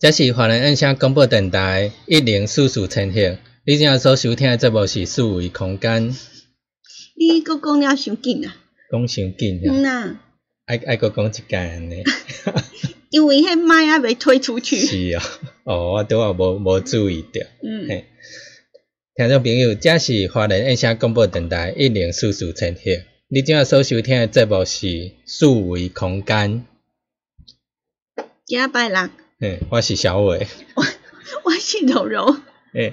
这是华人印象广播电台一零四四千赫，你正所收听的节目是四维空间。你搁讲了伤紧啊！讲伤紧嗯啊！爱爱搁讲一间安尼。因为迄麦啊未推出去。是啊，哦，我拄啊无无注意着。嗯，嘿，听众朋友，这是华人印象广播电台一零四四千赫，你正所收听的节目是四维空间。今拜六，嘿，我是小伟。我我是柔柔，嘿，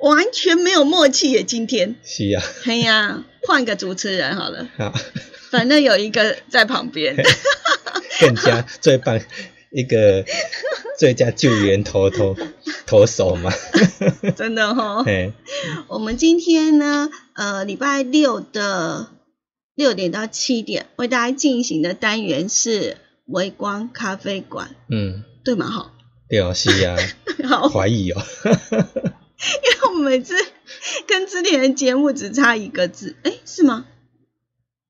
完全没有默契耶！今天，是啊，哎呀，换个主持人好了，好，反正有一个在旁边。更加 最棒一个最佳救援投投投手嘛。真的哈、嘿，我们今天呢，呃，礼拜六的六点到七点为大家进行的单元是微光咖啡馆，嗯，对吗？哈，对哦，是啊，好，怀疑哦。因为我们每次跟之前的节目只差一个字，哎，是吗？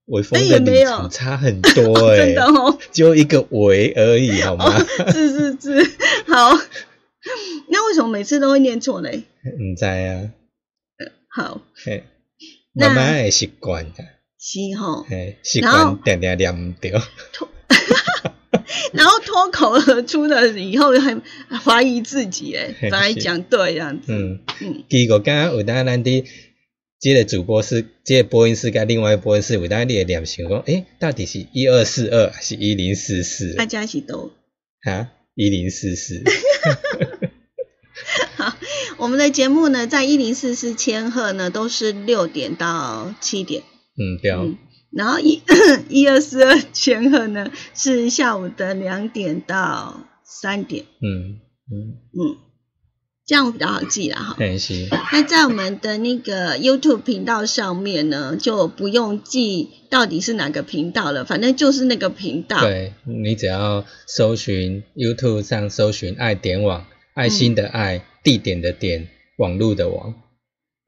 微风哎的旅也没有程差很多哎、真的哦，就一个微而已，好吗？哦，是是是，好。那为什么每次都会念错呢？唔知啊，好，嘿，慢慢会习惯的，是吼。嘿，习惯点点念唔对，然后脱口而出的以后，还怀疑自己，哎，嘿本来是讲对这样子。嗯，嗯，结果刚刚有当咱伫这个主播室，这个播音室跟另外一个播音室，有当你的念想讲，诶，到底是一二四二还是一零四四？大家一起都。啊，一零四四，好我们的节目呢，在一零四四千赫呢，都是六点到七点。嗯，对哦，嗯，然后一 一二四二千赫呢，是下午的两点到三点。嗯嗯，嗯，这样比较好记啦哈。嘿是，那在我们的那个 YouTube 频道上面呢，就不用记到底是哪个频道了，反正就是那个频道。对你只要搜寻 YouTube 上搜寻爱点网，爱心的爱，地点的点，网络的网，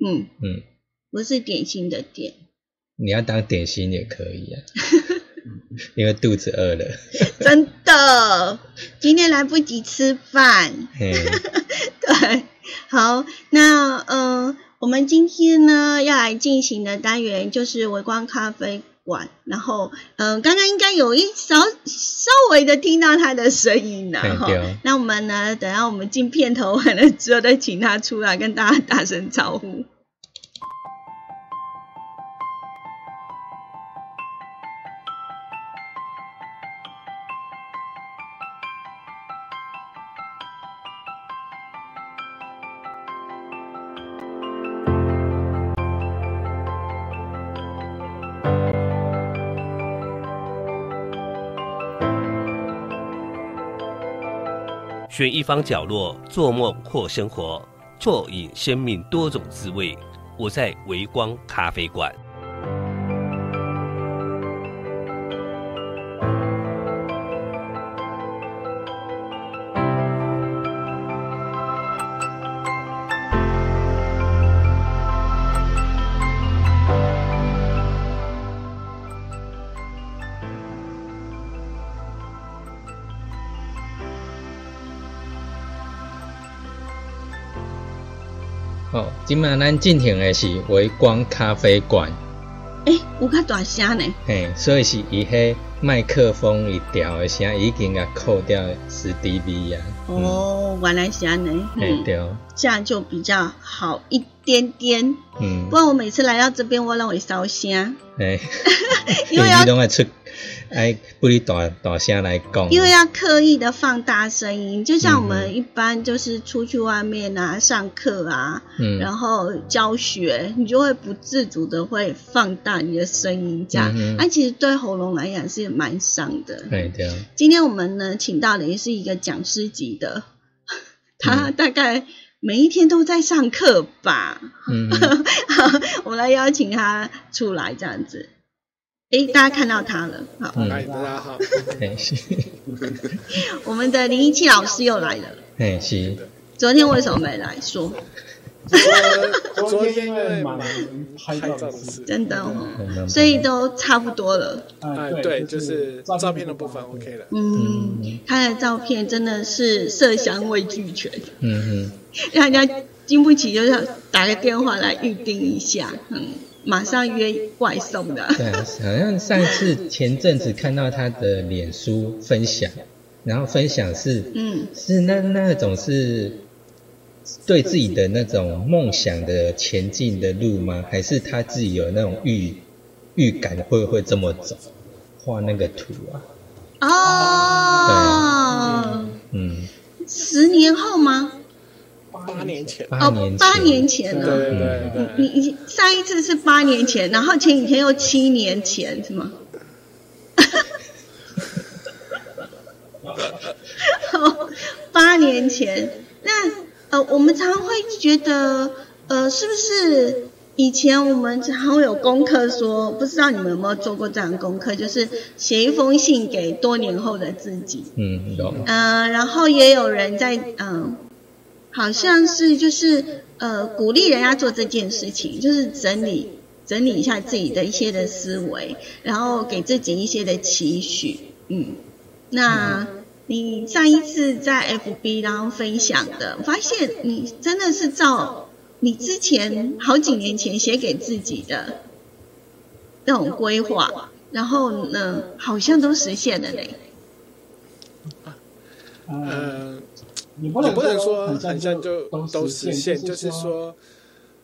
嗯，嗯，不是点心的点。你要当点心也可以啊，因为肚子饿了，真的，今天来不及吃饭。嘿，对，好，那呃，我们今天呢要来进行的单元就是微光咖啡馆，然后嗯、呃，刚刚应该有一稍稍微的听到他的声音了哈。那我们呢，等下我们进片头完了之后，再请他出来跟大家打声招呼。选一方角落做梦或生活，啜饮生命多种滋味。我在微光咖啡馆。哦，今麦咱进行的是微光咖啡馆，诶，有较大声呢。嘿，所以是伊迄麦克风一调的声已经甲扣掉十 dB 啊。哦，原来是安尼。嗯，嘿对，这样就比较好一点点。嗯不，然我每次来到这边，我拢会烧声，嘿，因为要拢爱出爱不离大大声来讲，因为要刻意的放大声音，就像我们一般就是出去外面啊、上课啊，嗯。然后教学，你就会不自主的会放大你的声音，这样，那、其实对喉咙来讲是蛮伤的。嘿对，今天我们呢，请到的也是一个讲师级的，他嗯大概每一天都在上课吧。嗯哼，我们来邀请他出来，这样子。诶，大家看到他了，好，嗯，大家好。嘿是，我们的林一七老师又来了。嘿是，昨天为什么没来？说？昨昨天因为忙拍照的事，真的哦，嗯所以都差不多了。哎，对，就是照片的部分 OK 了。嗯，他的照片真的是色香味俱全，嗯让人家经不起，就是要打个电话来预定一下，嗯，马上约外送的，。对啊，好像上次前阵子看到他的脸书分享，然后分享是嗯，是那那种是对自己的那种梦想的前进的路吗？还是他自己有那种预预感会会这么走？画那个图啊，哦，嗯，十年后吗？八年前，哦，八年前，呢对了。对对你你你上一次是八年前，然后前几天又七年前，是吗？八年前，那呃，我们常会觉得，呃，是不是以前我们常会有功课说，不知道你们有没有做过这样的功课，就是写一封信给多年后的自己。嗯，有，呃，然后也有人在嗯、好像是就是呃鼓励人家做这件事情，就是整理整理一下自己的一些的思维，然后给自己一些的期许，嗯，那。你上一次在 FB 然后分享的，发现你真的是照你之前好几年前写给自己的那种规划，然后呢，好像都实现了嘞。呃，你不能说说很像就都实现，就是说，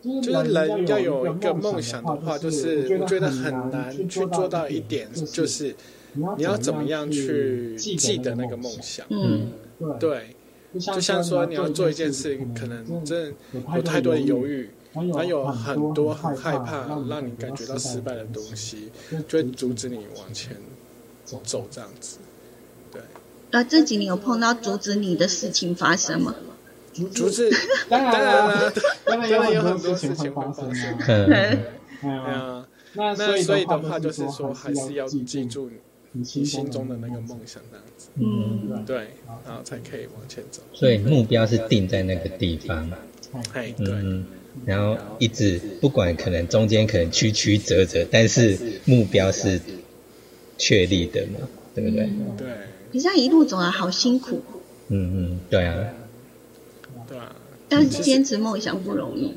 就是人要有一个梦想的话，就是我觉得很难去做到一点，就是你要怎么样去记得那个梦想。嗯对，就像说你要做一件事，可能真的有太多的犹豫，然后有很多很害怕让你感觉到失败的东西，就会阻止你往前走这样子。对，呃，这几年有碰到阻止你的事情发生吗？阻止，当然当然了，当然有很多多事情发发生啊。嗯，哎对，啊，那那所以的话话就是说说，还是要记住你你心中的那个梦想，这样子，嗯，对，然后才可以往前走。所以目标是定在那个地方，哎，对，嗯，然后一直不管可能中间可能曲曲折折，但是目标是确立的嘛，对不对？对，你这样一路走来好辛苦，嗯嗯，对啊，对啊，但是坚持梦想不容易。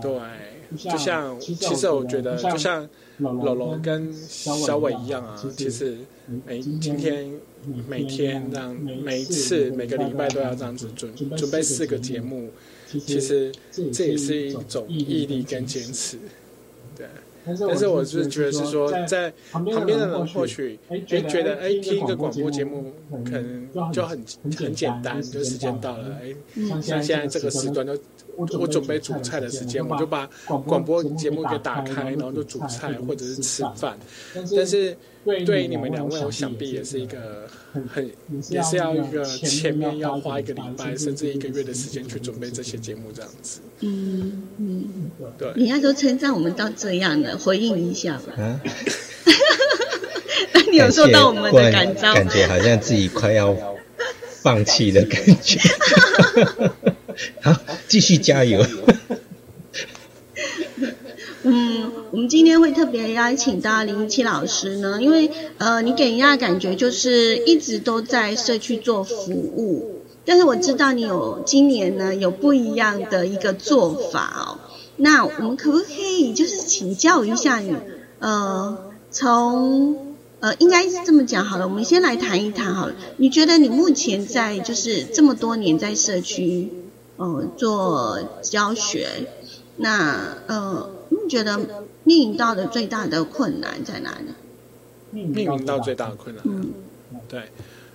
对，就像其实我觉得，就像柔柔跟小伟一样啊，其实每今天每天这样，每一次每个礼拜都要这样子准准备四个节目，其实这也是一种毅力跟坚持，对。但是我是觉得是说，在旁边的人或许哎觉得哎听一个广播节目可能就很很简单，就时间到了哎，像现在这个时段就我准备煮菜的时间，我就把广播节目给打开，然后就煮菜或者是吃饭。但是对你们两位，我想必也是一个很也是要一个前面要花一个礼拜甚至一个月的时间去准备这些节目这样子。嗯嗯，对，人家都称赞我们到这样的，回应一下吧。啊，那 你有受到我们的感召？感觉好像自己快要放弃的感觉。好，继续加油。嗯，我们今天会特别邀请到林一七老师呢，因为呃，你给人家的感觉就是一直都在社区做服务，但是我知道你有今年呢有不一样的一个做法哦。那我们可不可以就是请教一下你？呃，从呃应该是这么讲好了，我们先来谈一谈好了。你觉得你目前在就是这么多年在社区呃做教学，那呃。你觉得面临到的最大的困难在哪里？面临到最大的困难，嗯，对，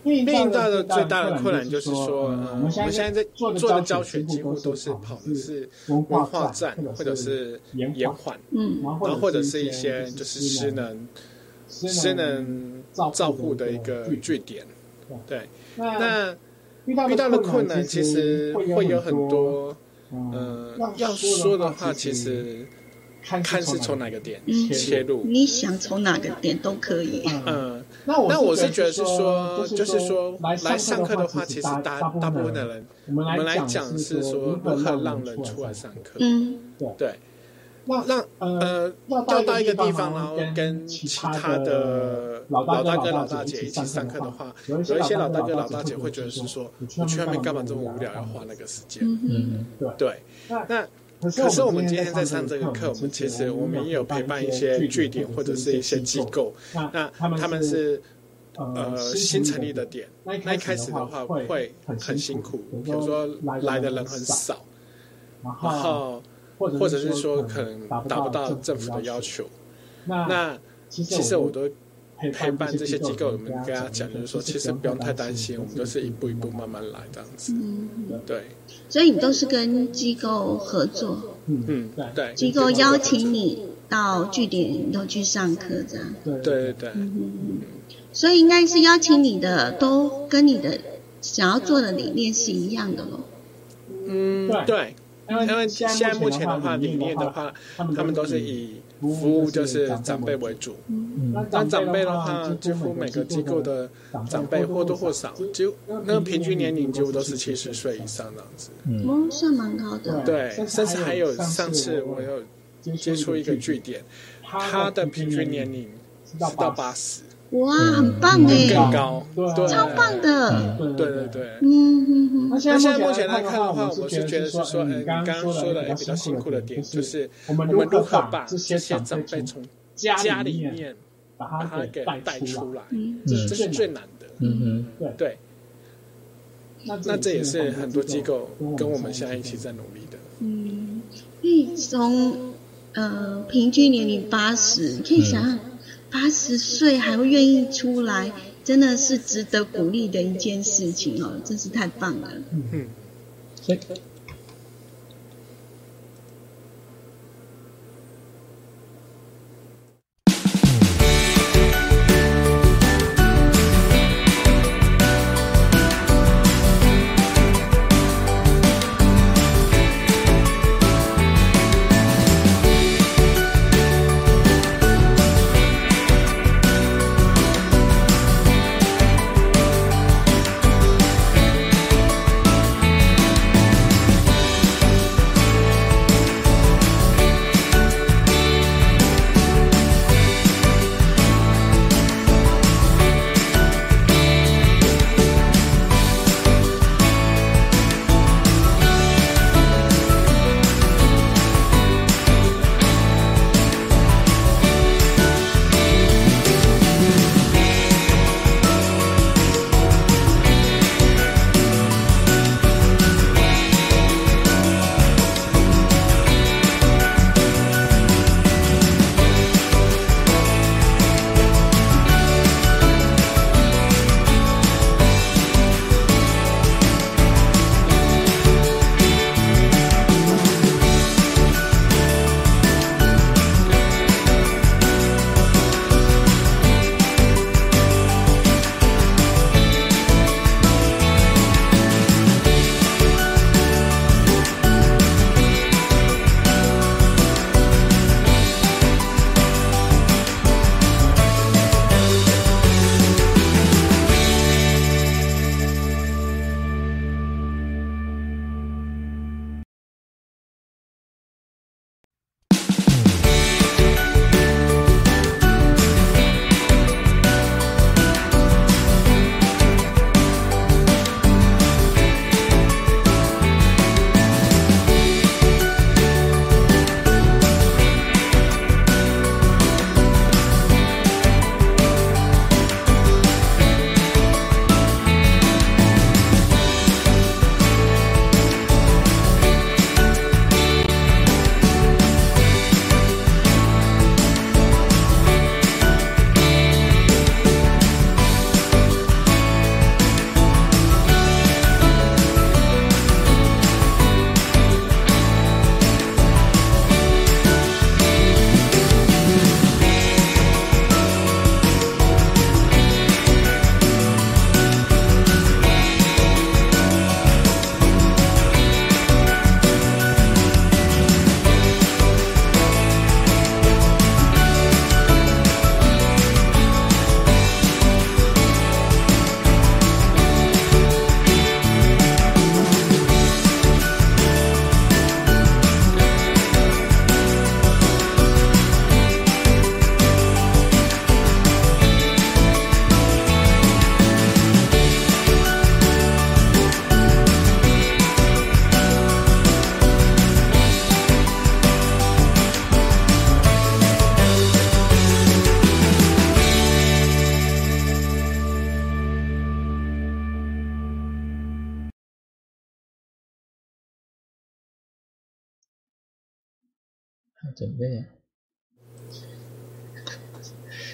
面临到的最大的困难就是说，呃，我们现在在做的教学几乎都是跑的是文化站或者是延缓，嗯，然后或者是一些就是失能失能照护的一个据点，对，那遇到的困难其实会有很多，呃，要说的话其实。看是从哪个点切入，你想从哪个点都可以。嗯，那我是觉得是说，就是说来上课的话，其实大大部分的人，我们来讲是说如何让人出来上课。嗯，对。让呃要到一个地方，然后跟其他的老大哥、老大姐一起上课的话，有一些老大哥、老大姐会觉得是说，我去外面干嘛这么无聊，要花那个时间。嗯，对。那可是我们今天在上这个课，我们其实我们也有陪伴一些据点或者是一些机构。那他们是呃新成立的点，那一开始的话会很辛苦，比如说来的人很少，然后或者是说可能达不到政府的要求。那其实我都。陪伴这些机构，我们跟他讲，就是说，其实不用太担心，我们都是一步一步慢慢来这样子。嗯，对。所以你都是跟机构合作。嗯，对。机构邀请你到据点都去上课，这样。对对对。嗯嗯所以应该是邀请你的，都跟你的想要做的理念是一样的喽。嗯，对。因为现在目前的话，理念的话，他们都是以。服务就是长辈为主，那长辈的话，几乎每个机构的长辈或多或少，就那个平均年龄几乎都是七十岁以上这样子，嗯，算蛮高的。对，甚至还有上次我有接触一个据点，他的平均年龄是到八十。哇，很棒哎，更高，对，超棒的，对对对，嗯嗯嗯。那现在目前来看的话，我是觉得是说，嗯，刚刚说的比较辛苦的点，就是我们如何把这些长辈从家里面把他给带出来，这是最难的。嗯嗯，对。那这也是很多机构跟我们现在一起在努力的。嗯，可以从呃平均年龄八十，可以想想。八十岁还会愿意出来，真的是值得鼓励的一件事情哦，真是太棒了。嗯，所以。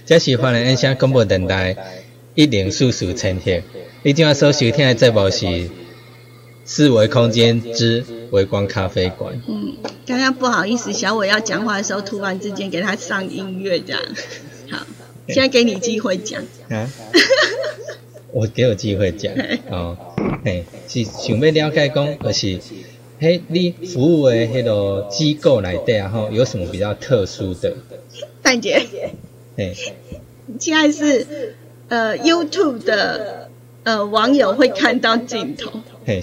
这是华人音响广播电台一零四四千赫，你今晚所收听的节目是四维空间之微光咖啡馆。嗯，刚刚不好意思，小伟要讲话的时候，突然之间给他上音乐这样。好，现在给你机会讲。啊？我给我机会讲哦，嘿，是想要了解讲，就是嘿，你服务的迄个机构来底啊，吼，有什么比较特殊的？范姐。哎，现在是呃 YouTube 的呃网友会看到镜头，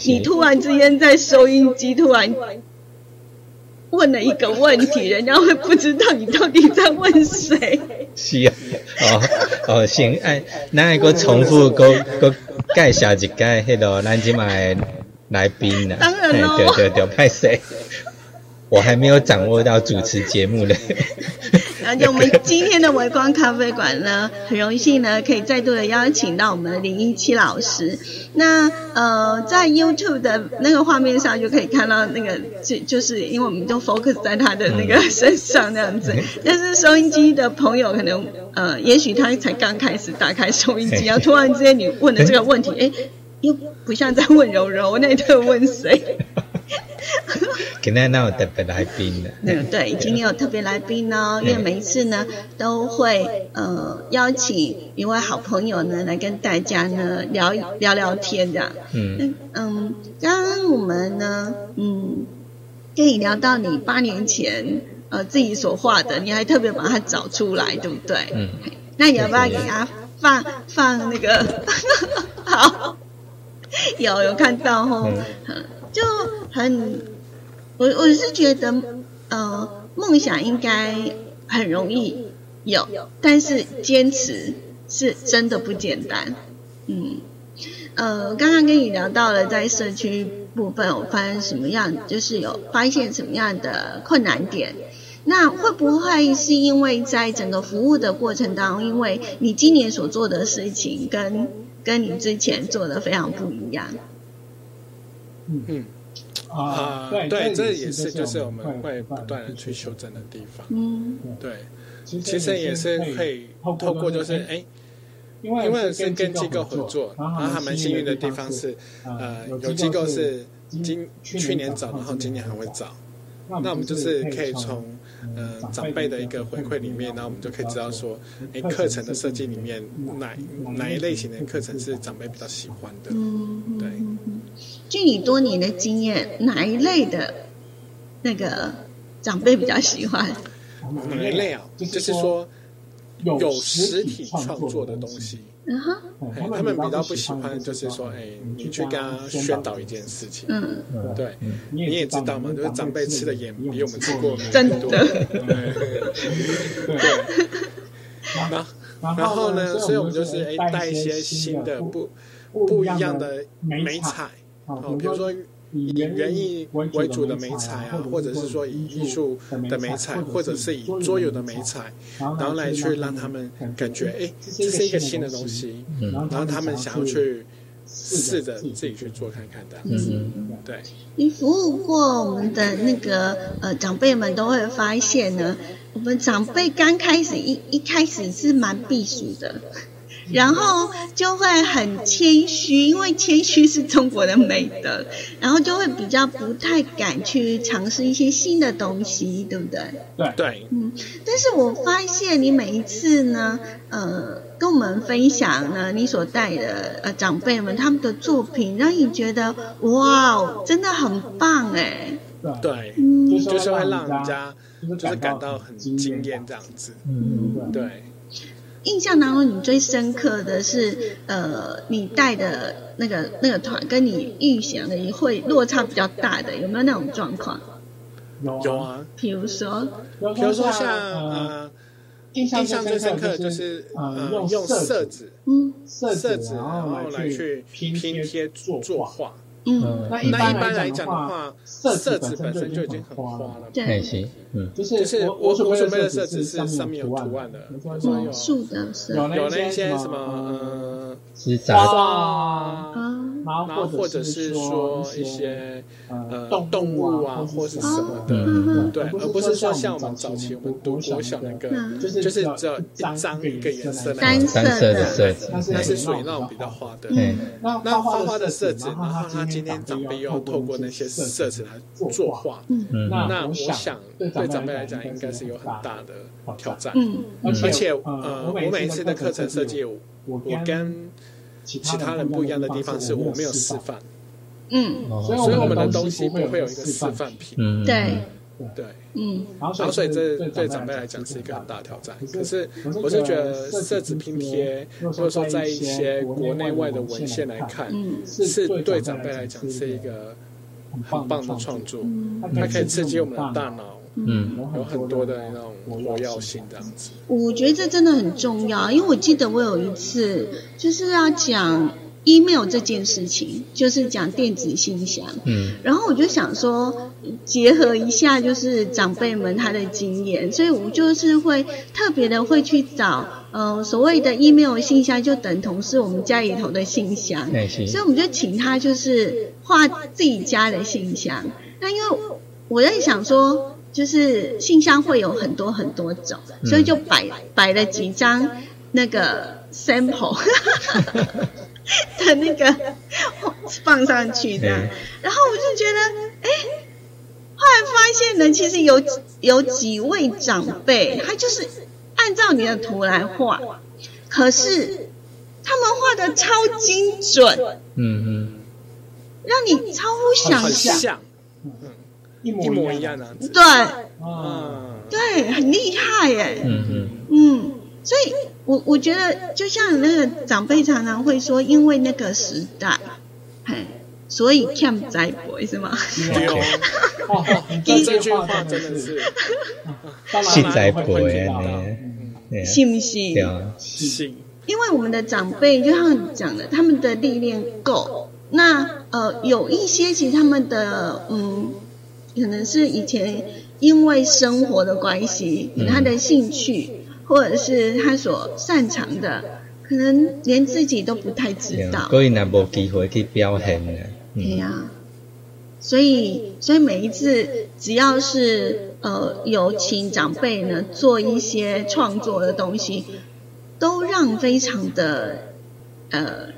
你突然之间在收音机突然问了一个问题，人家会不知道你到底在问谁。是啊，哦哦行，哎，那一个重复个个介绍一下迄个咱今麦来宾呢？当然喽，对对对，派谁？我还没有掌握到主持节目的。而且我们今天的微光咖啡馆呢，很荣幸呢，可以再度的邀请到我们的林一七老师。那呃，在 YouTube 的那个画面上就可以看到那个，就就是因为我们都 focus 在他的那个身上那样子。但是收音机的朋友可能呃，也许他才刚开始打开收音机，然后突然之间你问的这个问题，哎，又不像在问柔柔，那在问谁？今天有特别来宾呢。嗯，对，今天有特别来宾哦，因为每一次呢都会呃邀请一位好朋友呢来跟大家呢聊聊聊天这样。嗯嗯，刚刚我们呢嗯跟你聊到你八年前呃自己所画的，你还特别把它找出来，对不对？嗯。那你要不要给他放放那个？好，有有看到吼，就很。我我是觉得，呃，梦想应该很容易有，但是坚持是真的不简单。嗯，呃，刚刚跟你聊到了在社区部分，我发现什么样，就是有发现什么样的困难点。那会不会是因为在整个服务的过程当中，因为你今年所做的事情跟跟你之前做的非常不一样？嗯嗯。啊，对，这也是就是我们会不断的去修正的地方。嗯，对，其实也是可以透过就是哎，因为是跟机构合作，然后还蛮幸运的地方是，呃，有机构是今去年找，然后今年还会找。那我们就是可以从呃长辈的一个回馈里面，然后我们就可以知道说，哎，课程的设计里面哪哪一类型的课程是长辈比较喜欢的？嗯，对。据你多年的经验，哪一类的那个长辈比较喜欢？哪一类啊？就是说有实体创作的东西。嗯哼，他们比较不喜欢，就是说，哎，你去跟他宣导一件事情。嗯，对，你也知道嘛，就是长辈吃的盐比我们吃过真多。对。然后呢？所以我们就是哎，带一些新的不不一样的美彩。哦，比如说以园艺为主的美彩啊，或者是说以艺术的美彩，或者是以桌游的美彩，然后来去让他们感觉，哎，这是一个新的东西，然后他们想要去试着自己去做看看的。嗯，对。你服务过我们的那个呃长辈们，都会发现呢，我们长辈刚开始一一开始是蛮避暑的。然后就会很谦虚，因为谦虚是中国的美德，然后就会比较不太敢去尝试一些新的东西，对不对？对对，嗯。但是我发现你每一次呢，呃，跟我们分享呢，你所带的呃长辈们他们的作品，让你觉得哇，真的很棒哎。对，嗯，就是会让人家就是感到很惊艳这样子。嗯，对。印象当中，你最深刻的是，呃，你带的那个那个团，跟你预想的会落差比较大的，有没有那种状况？有啊。比如说，比如说像呃，印象最深刻的就是呃，用色纸，嗯，色纸，然后来去拼贴作画。嗯，那一般来讲的话，色纸本身就已经很花了。对，行，嗯，就是我我准备的色纸是上面有图案的，有树的，有那些什么呃，花啊，然然后或者是说一些呃动物啊，或是什么的，对，而不是说像我们早期我们读国小那个，就是只有一张一个颜色，单色的色纸，那是属于那种比较花的。嗯，那花花的色纸，然后他今天长辈又要透过那些色纸来作画，嗯，那我想对长辈来讲应该是有很大的挑战。嗯，而且呃，我每一次的课程设计，我跟其他人不一样的地方是我没有示范，嗯，所以我们的东西不会有一个示范品，对，对，嗯，然后所以这对长辈来讲是一个很大的挑战。可是我是觉得色纸拼贴，或者说在一些国内外的文献来看，是对长辈来讲是一个很棒的创作，它可以刺激我们的大脑。嗯，有很多的那种活跃性这样子。我觉得这真的很重要，因为我记得我有一次就是要讲 email 这件事情，就是讲电子信箱。嗯，然后我就想说，结合一下就是长辈们他的经验，所以我就是会特别的会去找，呃，所谓的 email 信箱就等同是我们家里头的信箱。所以我们就请他就是画自己家的信箱。那因为我在想说。就是信箱会有很多很多种，所以就摆摆了几张那个 sample 的那个 放上去的，然后我就觉得，哎，后来发现呢，其实有有几位长辈，他就是按照你的图来画，可是他们画的超精准，嗯嗯，让你超乎想象。嗯一模一样的，对，嗯，对，很厉害耶，嗯嗯嗯，所以我我觉得，就像那个长辈常常会说，因为那个时代，嘿，所以欠栽培是吗？这句话真的是，信栽培呢，信不信？信，因为我们的长辈就像你讲的，他们的历练够，那呃，有一些其实他们的嗯。可能是以前因为生活的关系，他的兴趣或者是他所擅长的，可能连自己都不太知道。所以那无机会去表现呢。对呀，所以所以每一次只要是呃有请长辈呢做一些创作的东西，都让非常的呃，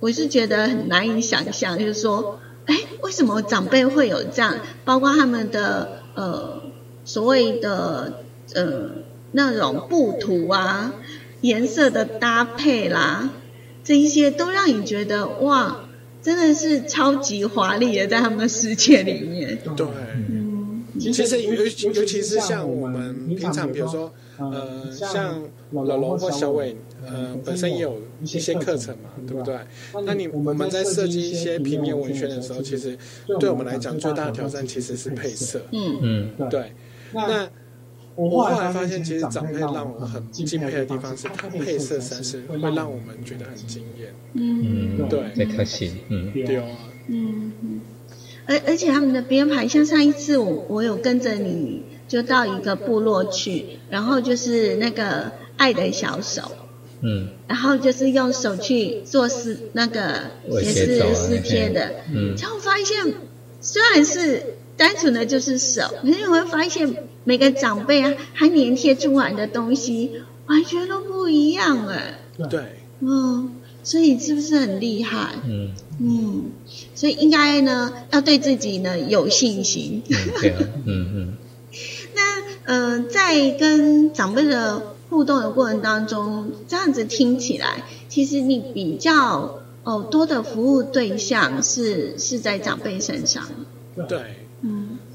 我是觉得很难以想象，就是说。哎，为什么长辈会有这样？包括他们的呃所谓的呃那种布图啊、颜色的搭配啦，这一些都让你觉得哇，真的是超级华丽的，在他们的世界里面。对，嗯，其实尤尤其是像我们平常，比如说呃像老龙或小伟。呃，本身也有一些课程嘛，对不对？那你我们在设计一些平面文宣的时候，其实对我们来讲最大的挑战其实是配色。嗯嗯，对。那我后来发现，其实长辈让我很敬佩的地方是，他配色三是会让我们觉得很惊艳。嗯，对，太可惜。嗯，对啊。嗯嗯，而而且他们的编排，像上一次我我有跟着你就到一个部落去，然后就是那个爱的小手。嗯，然后就是用手去做撕那个也是撕贴的，嗯，然后发现虽然是单纯的就是手，可是你会发现每个长辈啊，他粘贴出来的东西完全都不一样哎，对，嗯，所以是不是很厉害？嗯嗯，所以应该呢要对自己呢有信心。对嗯嗯。那呃，在跟长辈的。互动的过程当中，这样子听起来，其实你比较哦多的服务对象是是在长辈身上。对，嗯，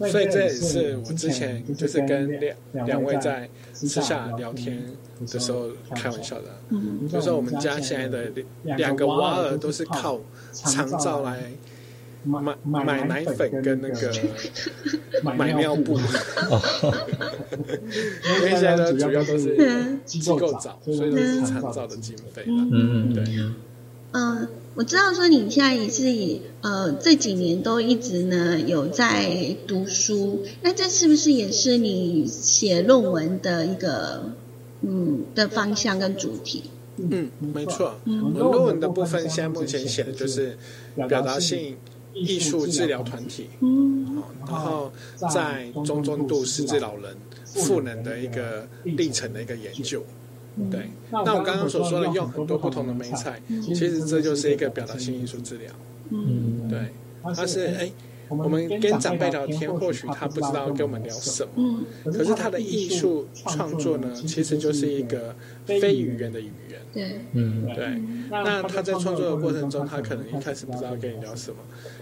所以这也是我之前就是跟两两位在私下聊天的时候开玩笑的，嗯，就说我们家现在的两个娃儿都是靠长照来。买买奶粉跟那个买尿布，因为现在的主要都是机构找，所以都是参照的经费。嗯嗯对。嗯，我知道说你现在也是以呃这几年都一直呢有在读书，那这是不是也是你写论文的一个嗯的方向跟主题？嗯，没错。嗯，论文的部分现在目前写的就是表达性艺术治疗团体。嗯，然后在中中度失智老人赋能的一个历程的一个研究。对，那我刚刚所说的用很多不同的美彩，其实这就是一个表达性艺术治疗。嗯，对，它是哎。我们跟长辈聊天，或许他不知道跟我们聊什么，可是他的艺术创作呢，其实就是一个非语言的语言。对，嗯，对。那他在创作的过程中，他可能一开始不知道跟你聊什么，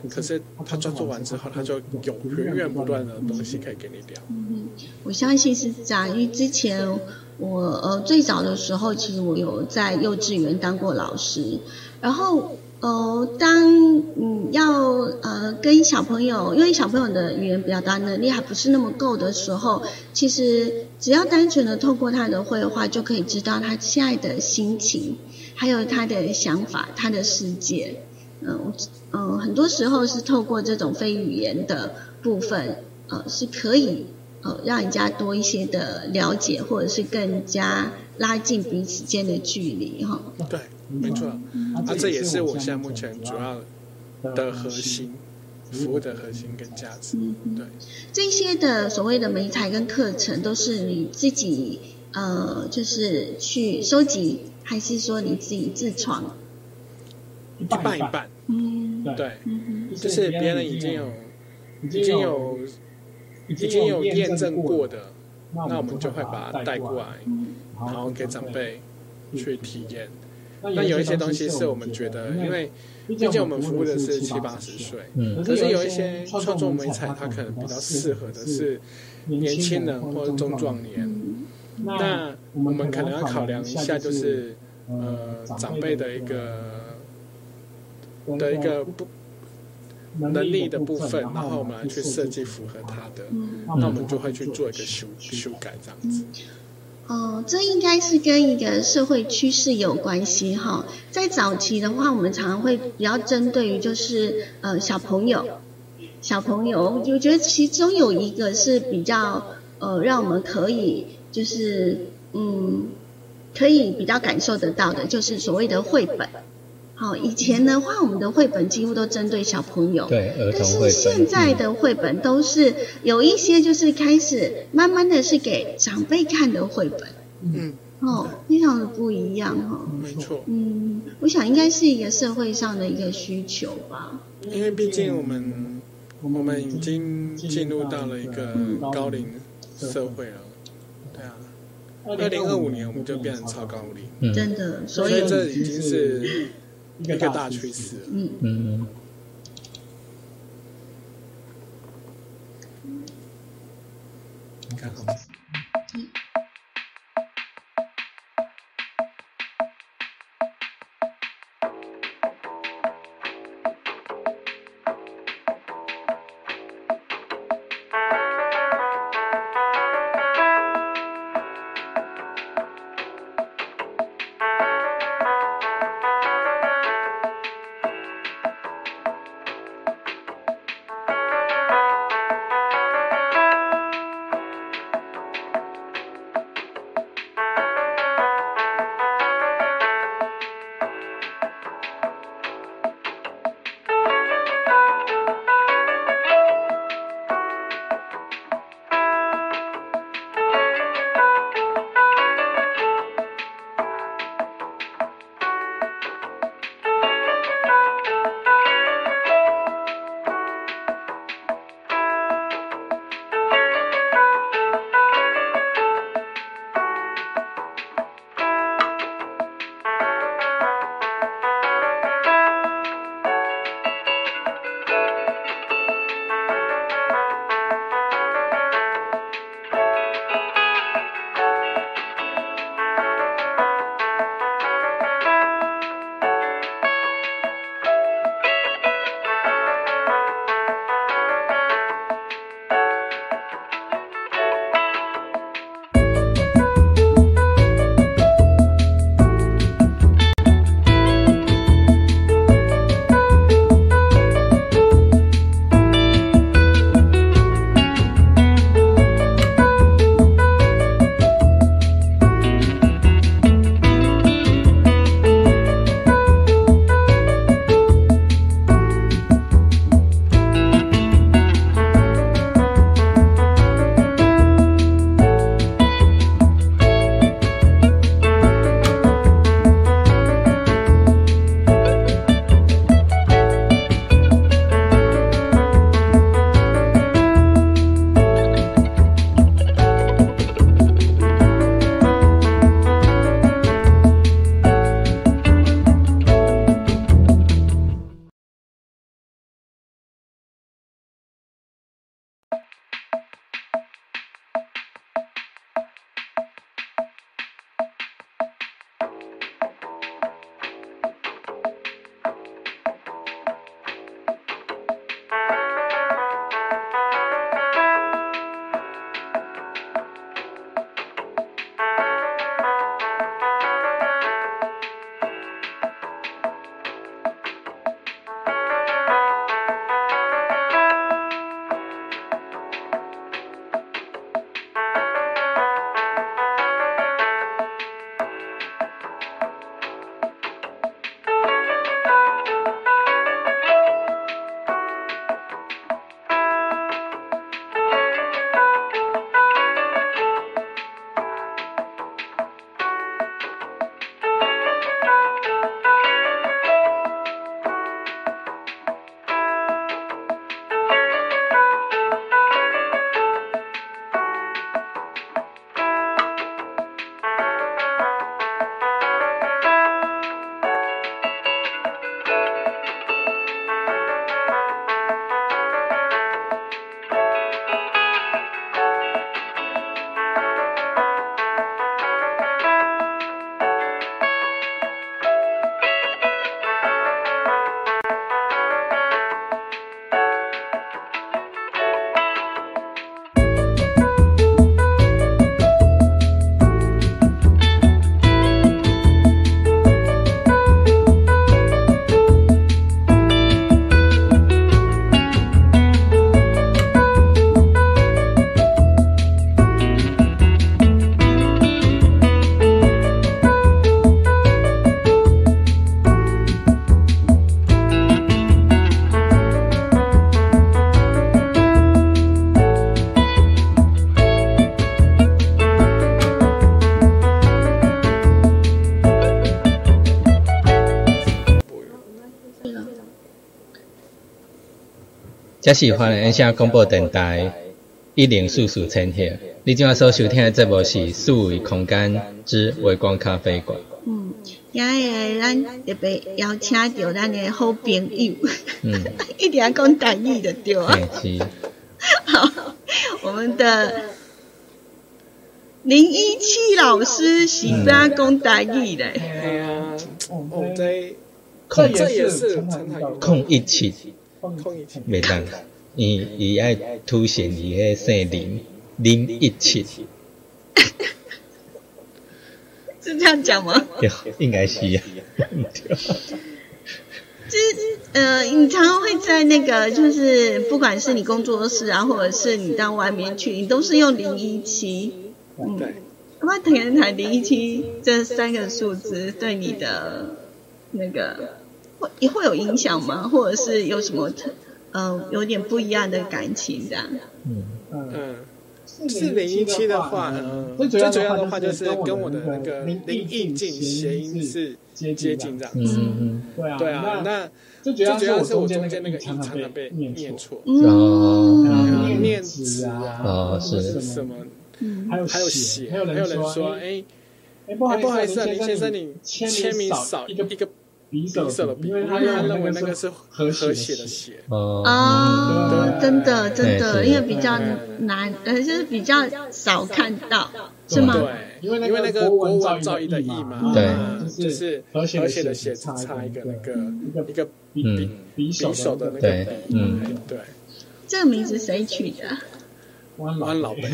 可是他创作完之后，他就有源源不断的东西可以跟你聊。嗯，我相信是这样，因为之前我呃最早的时候，其实我有在幼稚园当过老师，然后。哦，当你要呃跟小朋友，因为小朋友的语言表达能力还不是那么够的时候，其实只要单纯的透过他的绘画，就可以知道他现在的心情，还有他的想法，他的世界。嗯嗯，很多时候是透过这种非语言的部分，呃，是可以呃让人家多一些的了解，或者是更加拉近彼此间的距离，哈。对。没错，啊，这也是我现在目前主要的核心服务的核心跟价值。对，这些的所谓的美彩跟课程，都是你自己呃，就是去收集，还是说你自己自创？一半一半。嗯，对，就是别人已经有已经有已经有验证过的，那我们就会把它带过来，然后给长辈去体验。那有一些东西是我们觉得，因为毕竟我们服务的是七八十岁，嗯，可是有一些创作美彩，它可能比较适合的是年轻人或者中壮年。那我们可能要考量一下，就是呃长辈的一个的一个不能力的部分，然后我们来去设计符合他的，那我们就会去做一个修修改这样子。哦，这应该是跟一个社会趋势有关系哈。在早期的话，我们常常会比较针对于就是呃小朋友，小朋友，我觉得其中有一个是比较呃让我们可以就是嗯可以比较感受得到的，就是所谓的绘本。好，以前的话，我们的绘本几乎都针对小朋友，对儿童绘本。但是现在的绘本都是有一些，就是开始慢慢的是给长辈看的绘本。嗯，哦，非常的不一样哈。没错。嗯，我想应该是一个社会上的一个需求吧。因为毕竟我们我们已经进入到了一个高龄社会了。对啊。二零二五年我们就变成超高龄。真的，所以这已经是。一个大趋势。嗯嗯。你看好吗？这是华人音响广播电台一零四四千赫。你今晚所收听的节目是数维空间之微光咖啡馆。嗯，今日咱特别邀请到咱的好朋友，嗯，一定要讲台语的对啊。是。好，我们的林一七老师是不要讲台语的。哎呀，哦，这空这也是一七，袂当，伊伊爱凸显伊迄姓林。零一七，是这样讲吗？应该是呀。就是呃，你常常会在那个，就是不管是你工作室啊，或者是你到外面去，你都是用零一七。嗯，对。那么谈谈零一七这三个数字对你的那个会会有影响吗？或者是有什么呃有点不一样的感情这样？嗯嗯。是零一七的话，嗯，最主要的话就是跟我的那个零意境谐音是接近这样子，嗯嗯，对啊，那最主要是我中间那个音常常被念错，嗯，念词啊，哦是什么，还有还有写，还有人说，哎，哎不好意思啊，林先生你签名少一个一个。笔手的笔，因为他认为那个是和谐的血。哦，真的真的，因为比较难，呃，就是比较少看到，是吗？对，因为因为那个国文造诣的诣嘛，对，就是和谐的写，差一个那个一个笔笔笔手的那个笔，嗯，对。这个名字谁取的？弯弯老辈。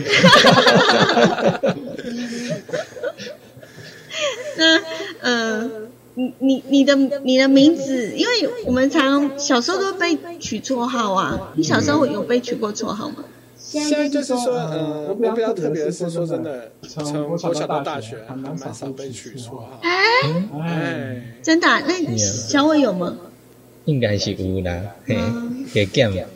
那呃。你你你的你的名字，因为我们常小时候都被取绰号啊。你小时候有被取过绰号吗？现在就是说，呃，我比较特别的是，说真的，从国小到大学还蛮少被取绰号。哎哎，真的？那小伟有吗？应该是有啦，嘿，给减。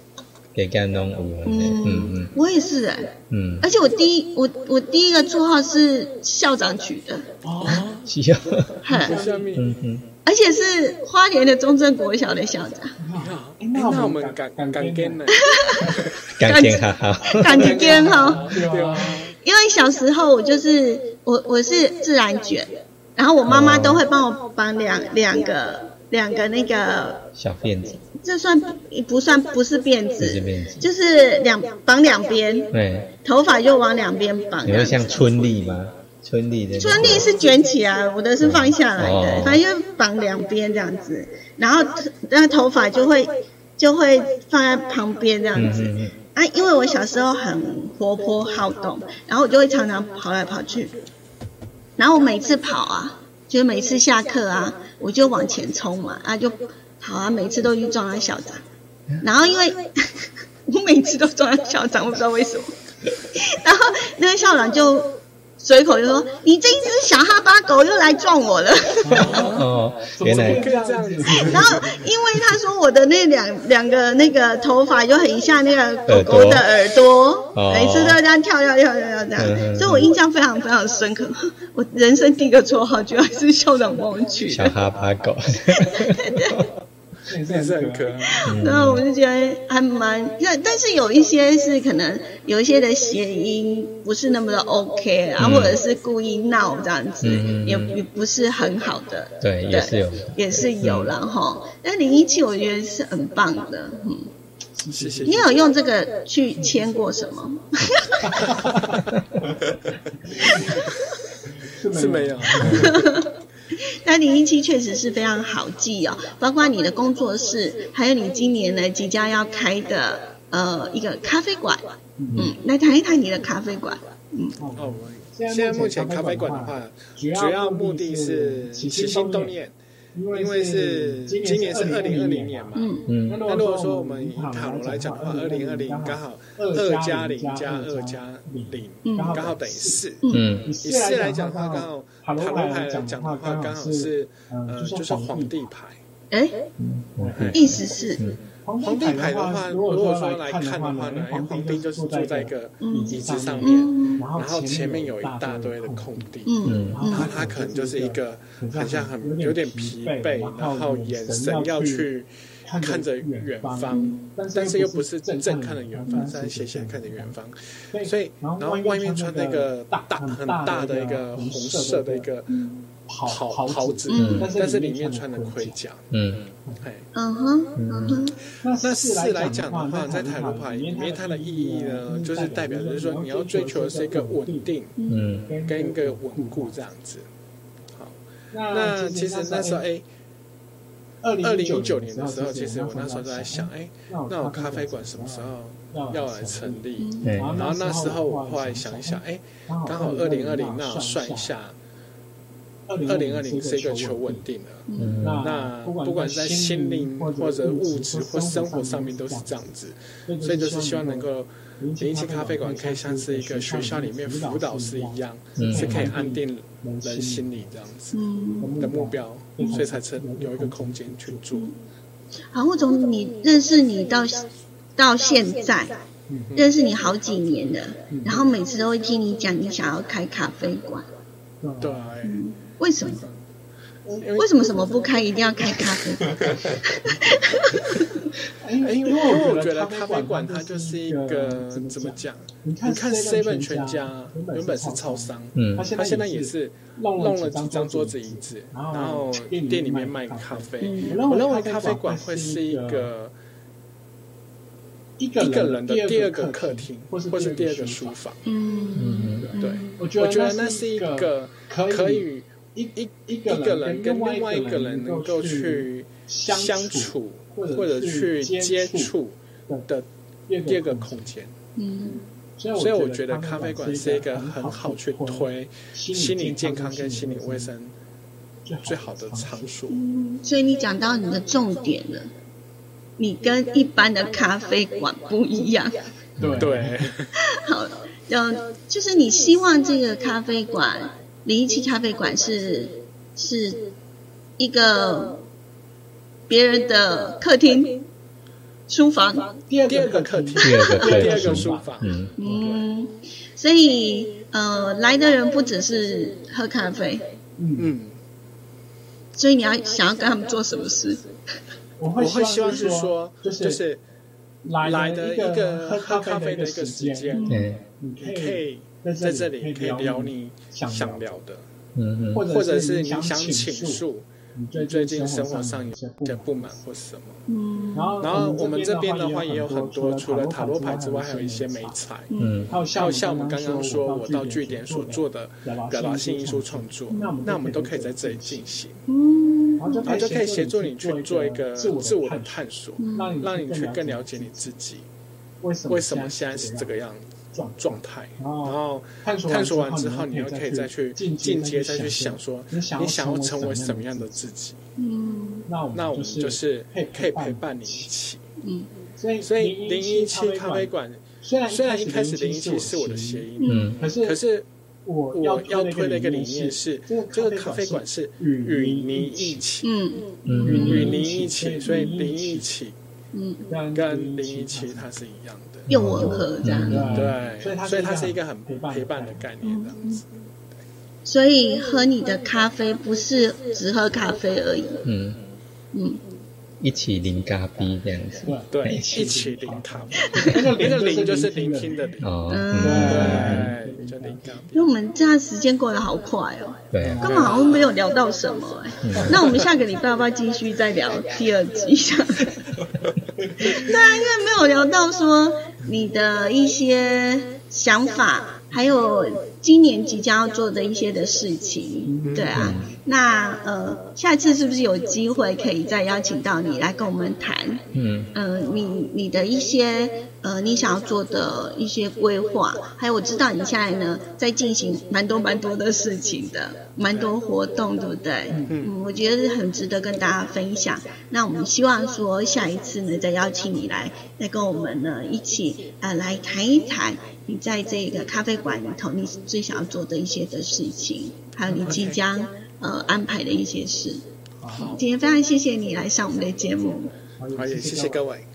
给干弄五嗯嗯，我也是哎，嗯，而且我第一我我第一个绰号是校长取的哦，校，嗯嗯，而且是花莲的中正国小的校长。那我们敢敢敢跟呢？敢跟哈哈，敢跟哈，因为小时候我就是我我是自然卷，然后我妈妈都会帮我绑两两个两个那个小辫子。这算不算不是辫子？就是两绑两边，对，头发就往两边绑。你会像春丽吗？春丽的春丽是卷起来，我的是放下来的，反正就绑两边这样子。然后那头发就会就会放在旁边这样子。啊，因为我小时候很活泼好动，然后我就会常常跑来跑去。然后我每次跑啊，就是每次下课啊，我就往前冲嘛，啊就。跑啊，每次都去撞到校长，然后因为 我每次都撞到校长，我不知道为什么，然后那个校长就随口就说：“你这一只小哈巴狗又来撞我了。”哦，原来可以这样子。然后因为他说我的那两两个那个头发就很像那个狗狗的耳朵，每次都要这样跳跳跳跳跳这样，所以我印象非常非常深刻。我人生第一个绰号居然是校长帮我取的小哈巴狗。也是很可爱，然后我就觉得还蛮，那但是有一些是可能有一些的谐音不是那么的 OK 啊，或者是故意闹这样子，也也不是很好的。对，也是有，也是有了哈。但零一七我觉得是很棒的，嗯，谢谢。你有用这个去签过什么？是没有。那零一七确实是非常好记哦，包括你的工作室，还有你今年呢即将要开的呃一个咖啡馆，嗯，来谈一谈你的咖啡馆，嗯，哦，现在目前咖啡馆的话，主要目的是起心动念。因为是今年是二零二零年嘛，嗯嗯，那如果说我们以塔罗来讲的话，二零二零刚好二加零加二加零，刚好等于四，嗯，以四来讲的话，刚好塔罗牌来讲的话，刚好是呃就是皇帝牌，哎，意思是。皇帝牌的话，如果说来看的话呢，因为皇帝就是坐在一个椅子上面，然后前面有一大堆的空地，然后他可能就是一个很像很有点疲惫，然后眼神要去看着远方，但是又不是正看着远方，是斜斜看着远方。所以，然后外面穿那个大很大的一个红色的一个袍袍子，但是里面穿的盔甲。嗯，哎，嗯哼，嗯哼。那四来讲的话，在塔罗牌里面，它的意义呢，就是代表就是说，你要追求的是一个稳定，嗯，跟一个稳固这样子。好，那其实那时候，哎。二零一九年的时候，其实我那时候就在想，哎，那我咖啡馆什么时候要来成立？然后那时候我后来想一想，哎，刚好二零二零，那我算一下，二零二零是一个求稳定的。那不管在心灵或者物质或生活上面都是这样子，所以就是希望能够。灵气咖啡馆可以像是一个学校里面辅导师一样，是可以安定人心里这样子的目标，所以才成有一个空间去做。好，吴总，你认识你到到现在，认识你好几年了，然后每次都会听你讲你想要开咖啡馆，对，为什么？为什么什么不开，一定要开咖啡馆？因为我觉得咖啡馆它就是一个怎么讲？你看 Seven 全家原本是超商，嗯，他现在也是弄了几张桌子椅子，然后店里面卖咖啡。我认为咖啡馆会是一个一个人的第二个客厅，或是第二个书房。嗯，对，我觉得那是一个可以。一一一个人跟另外一个人能够去相处或者去接触的第二个空间，嗯，所以我觉得咖啡馆是一个很好去推心理健康跟心理卫生最好的场所。所以你讲到你的重点了，你跟一般的咖啡馆不一样，对，好，嗯，就是你希望这个咖啡馆。零一七咖啡馆是是一个别人的客厅、书房，第二个客厅，第二个第二个书房。嗯。嗯，所以呃，来的人不只是喝咖啡，嗯，所以你要想要跟他们做什么事？我会希望是说，就是来的一个喝咖啡的一个时间，嗯，你可以。在这里可以聊你想聊的，嗯或者是你想倾诉你最近生活上有些不满或什么。嗯，然后然后我们这边的话也有很多，除了塔罗牌之外，还有一些美彩。嗯，还有像像我们刚刚说，我到据点所做的表达性艺术创作，那我们都可以在这里进行。嗯，然后就可以协助你去做一个自我的探索，让你去更了解你自己，为什么现在是这个样子。状态，然后探索完之后，你又可以再去进阶，再去想说，你想要成为什么样的自己？嗯，那我们就是可以陪伴你一起。嗯，所以所以零一七咖啡馆虽然虽然一开始零一七是我的谐音，嗯，可是可是我我要推的一个理念是，这个咖啡馆是与你一起，嗯嗯，与你一起，所以零一七，嗯，跟零一七它是一样的。又吻合这样，对，所以它所以它是一个很陪伴的概念这样子。所以喝你的咖啡不是只喝咖啡而已，嗯。嗯，一起零咖啡这样子，对，一起零咖啡，那个那个零就是聆听的零，哦，对，就零咖啡。因为我们这样时间过得好快哦，对，根本好像没有聊到什么哎，那我们下个礼拜要不要继续再聊第二集？对啊，因为没有聊到说。你的一些想法，还有今年即将要做的一些的事情，对啊，那呃，下次是不是有机会可以再邀请到你来跟我们谈？嗯，呃，你你的一些呃，你想要做的一些规划，还有我知道你现在呢在进行蛮多蛮多的事情的，蛮多活动，对不对？嗯嗯，我觉得很值得跟大家分享。那我们希望说下一次呢再邀请你来，再跟我们呢一起呃来谈一谈你在这个咖啡馆里头你最想要做的一些的事情，还有你即将。呃，安排的一些事。好，今天非常谢谢你来上我们的节目。好，也谢谢各位。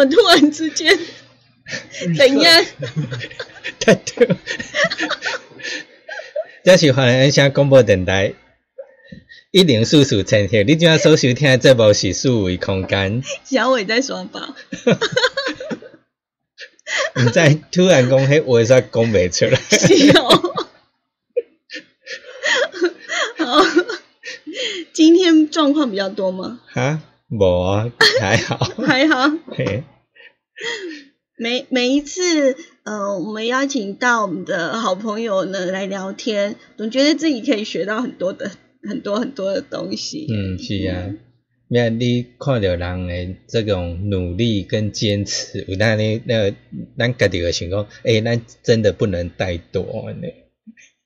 么突然之间怎样？对对，这是华人乡广播电台一零四四千赫，你今仔所收听的节目是数维空间。小伟在双宝。毋知突然讲迄话煞讲袂出来。是哦。好，今天状况比较多吗？哈，无啊，还好。还好。每每一次，呃，我们邀请到我们的好朋友呢来聊天，总觉得自己可以学到很多的很多很多的东西。嗯，是啊。咩？你看到人的这种努力跟坚持，有当你那咱家己个想讲，诶，咱真的不能怠惰呢。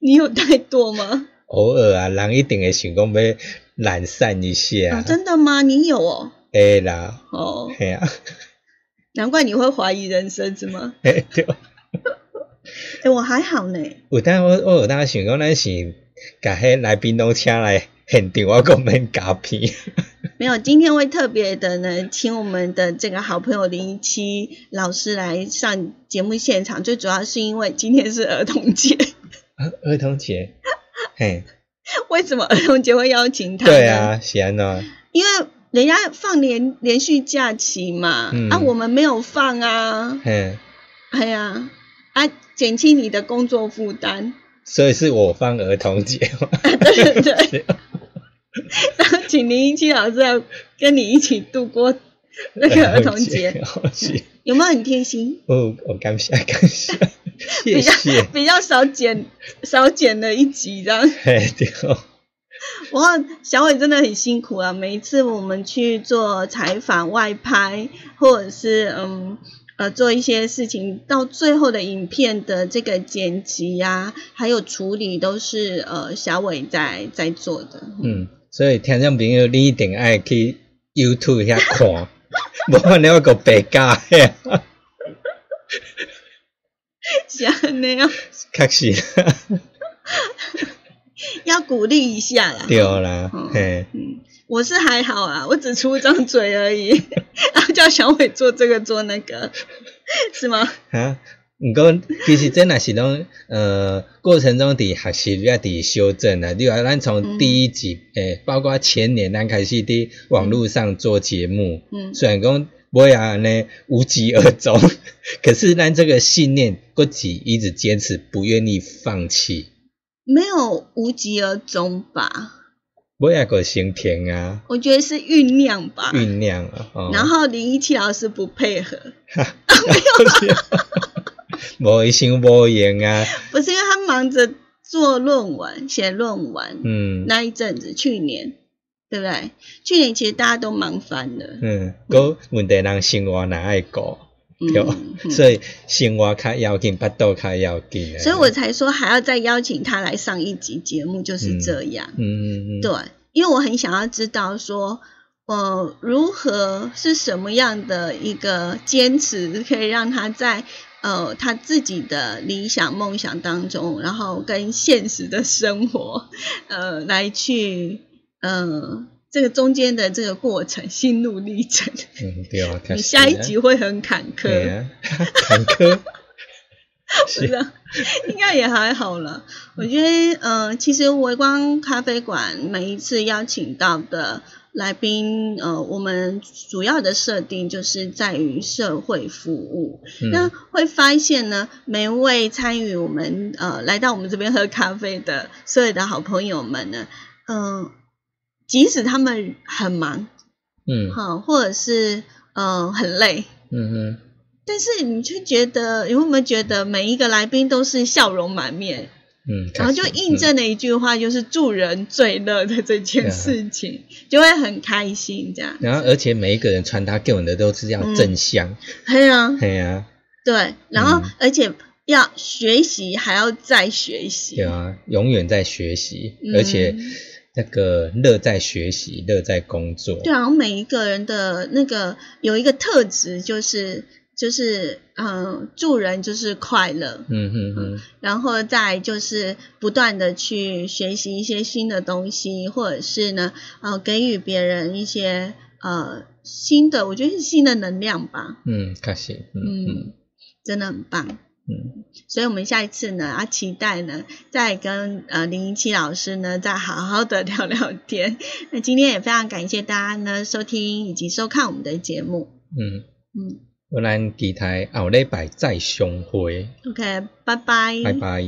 你有怠惰吗？偶尔啊，人一定会想讲要懒散一下。真的吗？你有哦。会啦。哦。嘿啊。难怪你会怀疑人生是吗？哎，对。哎，我还好呢。有当我我有当想讲，咱是甲迄来宾都请来现场，我讲免加片。没有，今天会特别的呢，请我们的这个好朋友林七老师来上节目现场。最主要是因为今天是儿童节。儿童节。嘿。为什么儿童节会邀请他？对啊，是安怎？因为。人家放连连续假期嘛，啊，我们没有放啊，嘿哎呀，啊，减轻你的工作负担。所以是我放儿童节嘛。对对对。然后请林一七老师要跟你一起度过那个儿童节，有没有很贴心？哦，我感谢感谢，谢谢。比较少剪少剪了一集这样。哎，对哦。哇，小伟真的很辛苦啊！每一次我们去做采访、外拍，或者是嗯呃做一些事情，到最后的影片的这个剪辑呀，还有处理，都是呃小伟在在做的。嗯，所以听众朋友，你一定爱去 YouTube 遐看，无可能个白家呀。像那样。确实。要鼓励一下啦，对啦，嘿，嗯，我是还好啊，我只出一张嘴而已，然 后叫小伟做这个做那个，是吗？啊，毋过其实真若是拢呃过程中伫学习也伫修正啊。例如咱从第一集诶，包括前年咱开始伫网络上做节目，嗯，虽然讲无也安尼无疾而终，可是咱这个信念，个己一直坚持，不愿意放弃。没有无疾而终吧？我也个心田啊。我觉得是酝酿吧。酝酿啊。然后林一七老师不配合。没有。无心无言啊。不是因为他忙着做论文、写论文。嗯。那一阵子，去年，对不对？去年其实大家都忙翻了。嗯。个问题人生活哪爱过？对，所以生活较要紧，巴肚较要紧。所以我才说还要再邀请他来上一集节目，就是这样。嗯嗯嗯。对，因为我很想要知道说，呃，如何是什么样的一个坚持，可以让他在呃他自己的理想梦想当中，然后跟现实的生活，呃，来去，嗯。这个中间的这个过程，心路历程，嗯，对啊，你下一集会很坎坷，坎坷，是的，应该也还好了。我觉得，嗯，其实微光咖啡馆每一次邀请到的来宾，呃，我们主要的设定就是在于社会服务。那会发现呢，每一位参与我们呃来到我们这边喝咖啡的所有的好朋友们呢，嗯。即使他们很忙，嗯，好，或者是嗯很累，嗯哼，但是你却觉得，你有没有觉得每一个来宾都是笑容满面？嗯，然后就印证了一句话，就是助人最乐的这件事情，就会很开心这样。然后，而且每一个人传达给我们的都是要正向，对啊，对啊，对，然后而且要学习，还要再学习，对啊，永远在学习，而且。那个乐在学习，乐在工作。对啊，每一个人的那个有一个特质，就是就是嗯，助人就是快乐。嗯嗯嗯。然后再就是不断的去学习一些新的东西，或者是呢，呃，给予别人一些呃新的，我觉得是新的能量吧。嗯，开心。嗯嗯，真的很棒。所以我们下一次呢，啊，期待呢，再跟呃林一七老师呢，再好好的聊聊天。那今天也非常感谢大家呢收听以及收看我们的节目。嗯嗯，我们期待后礼拜再相会。OK，拜拜。拜拜。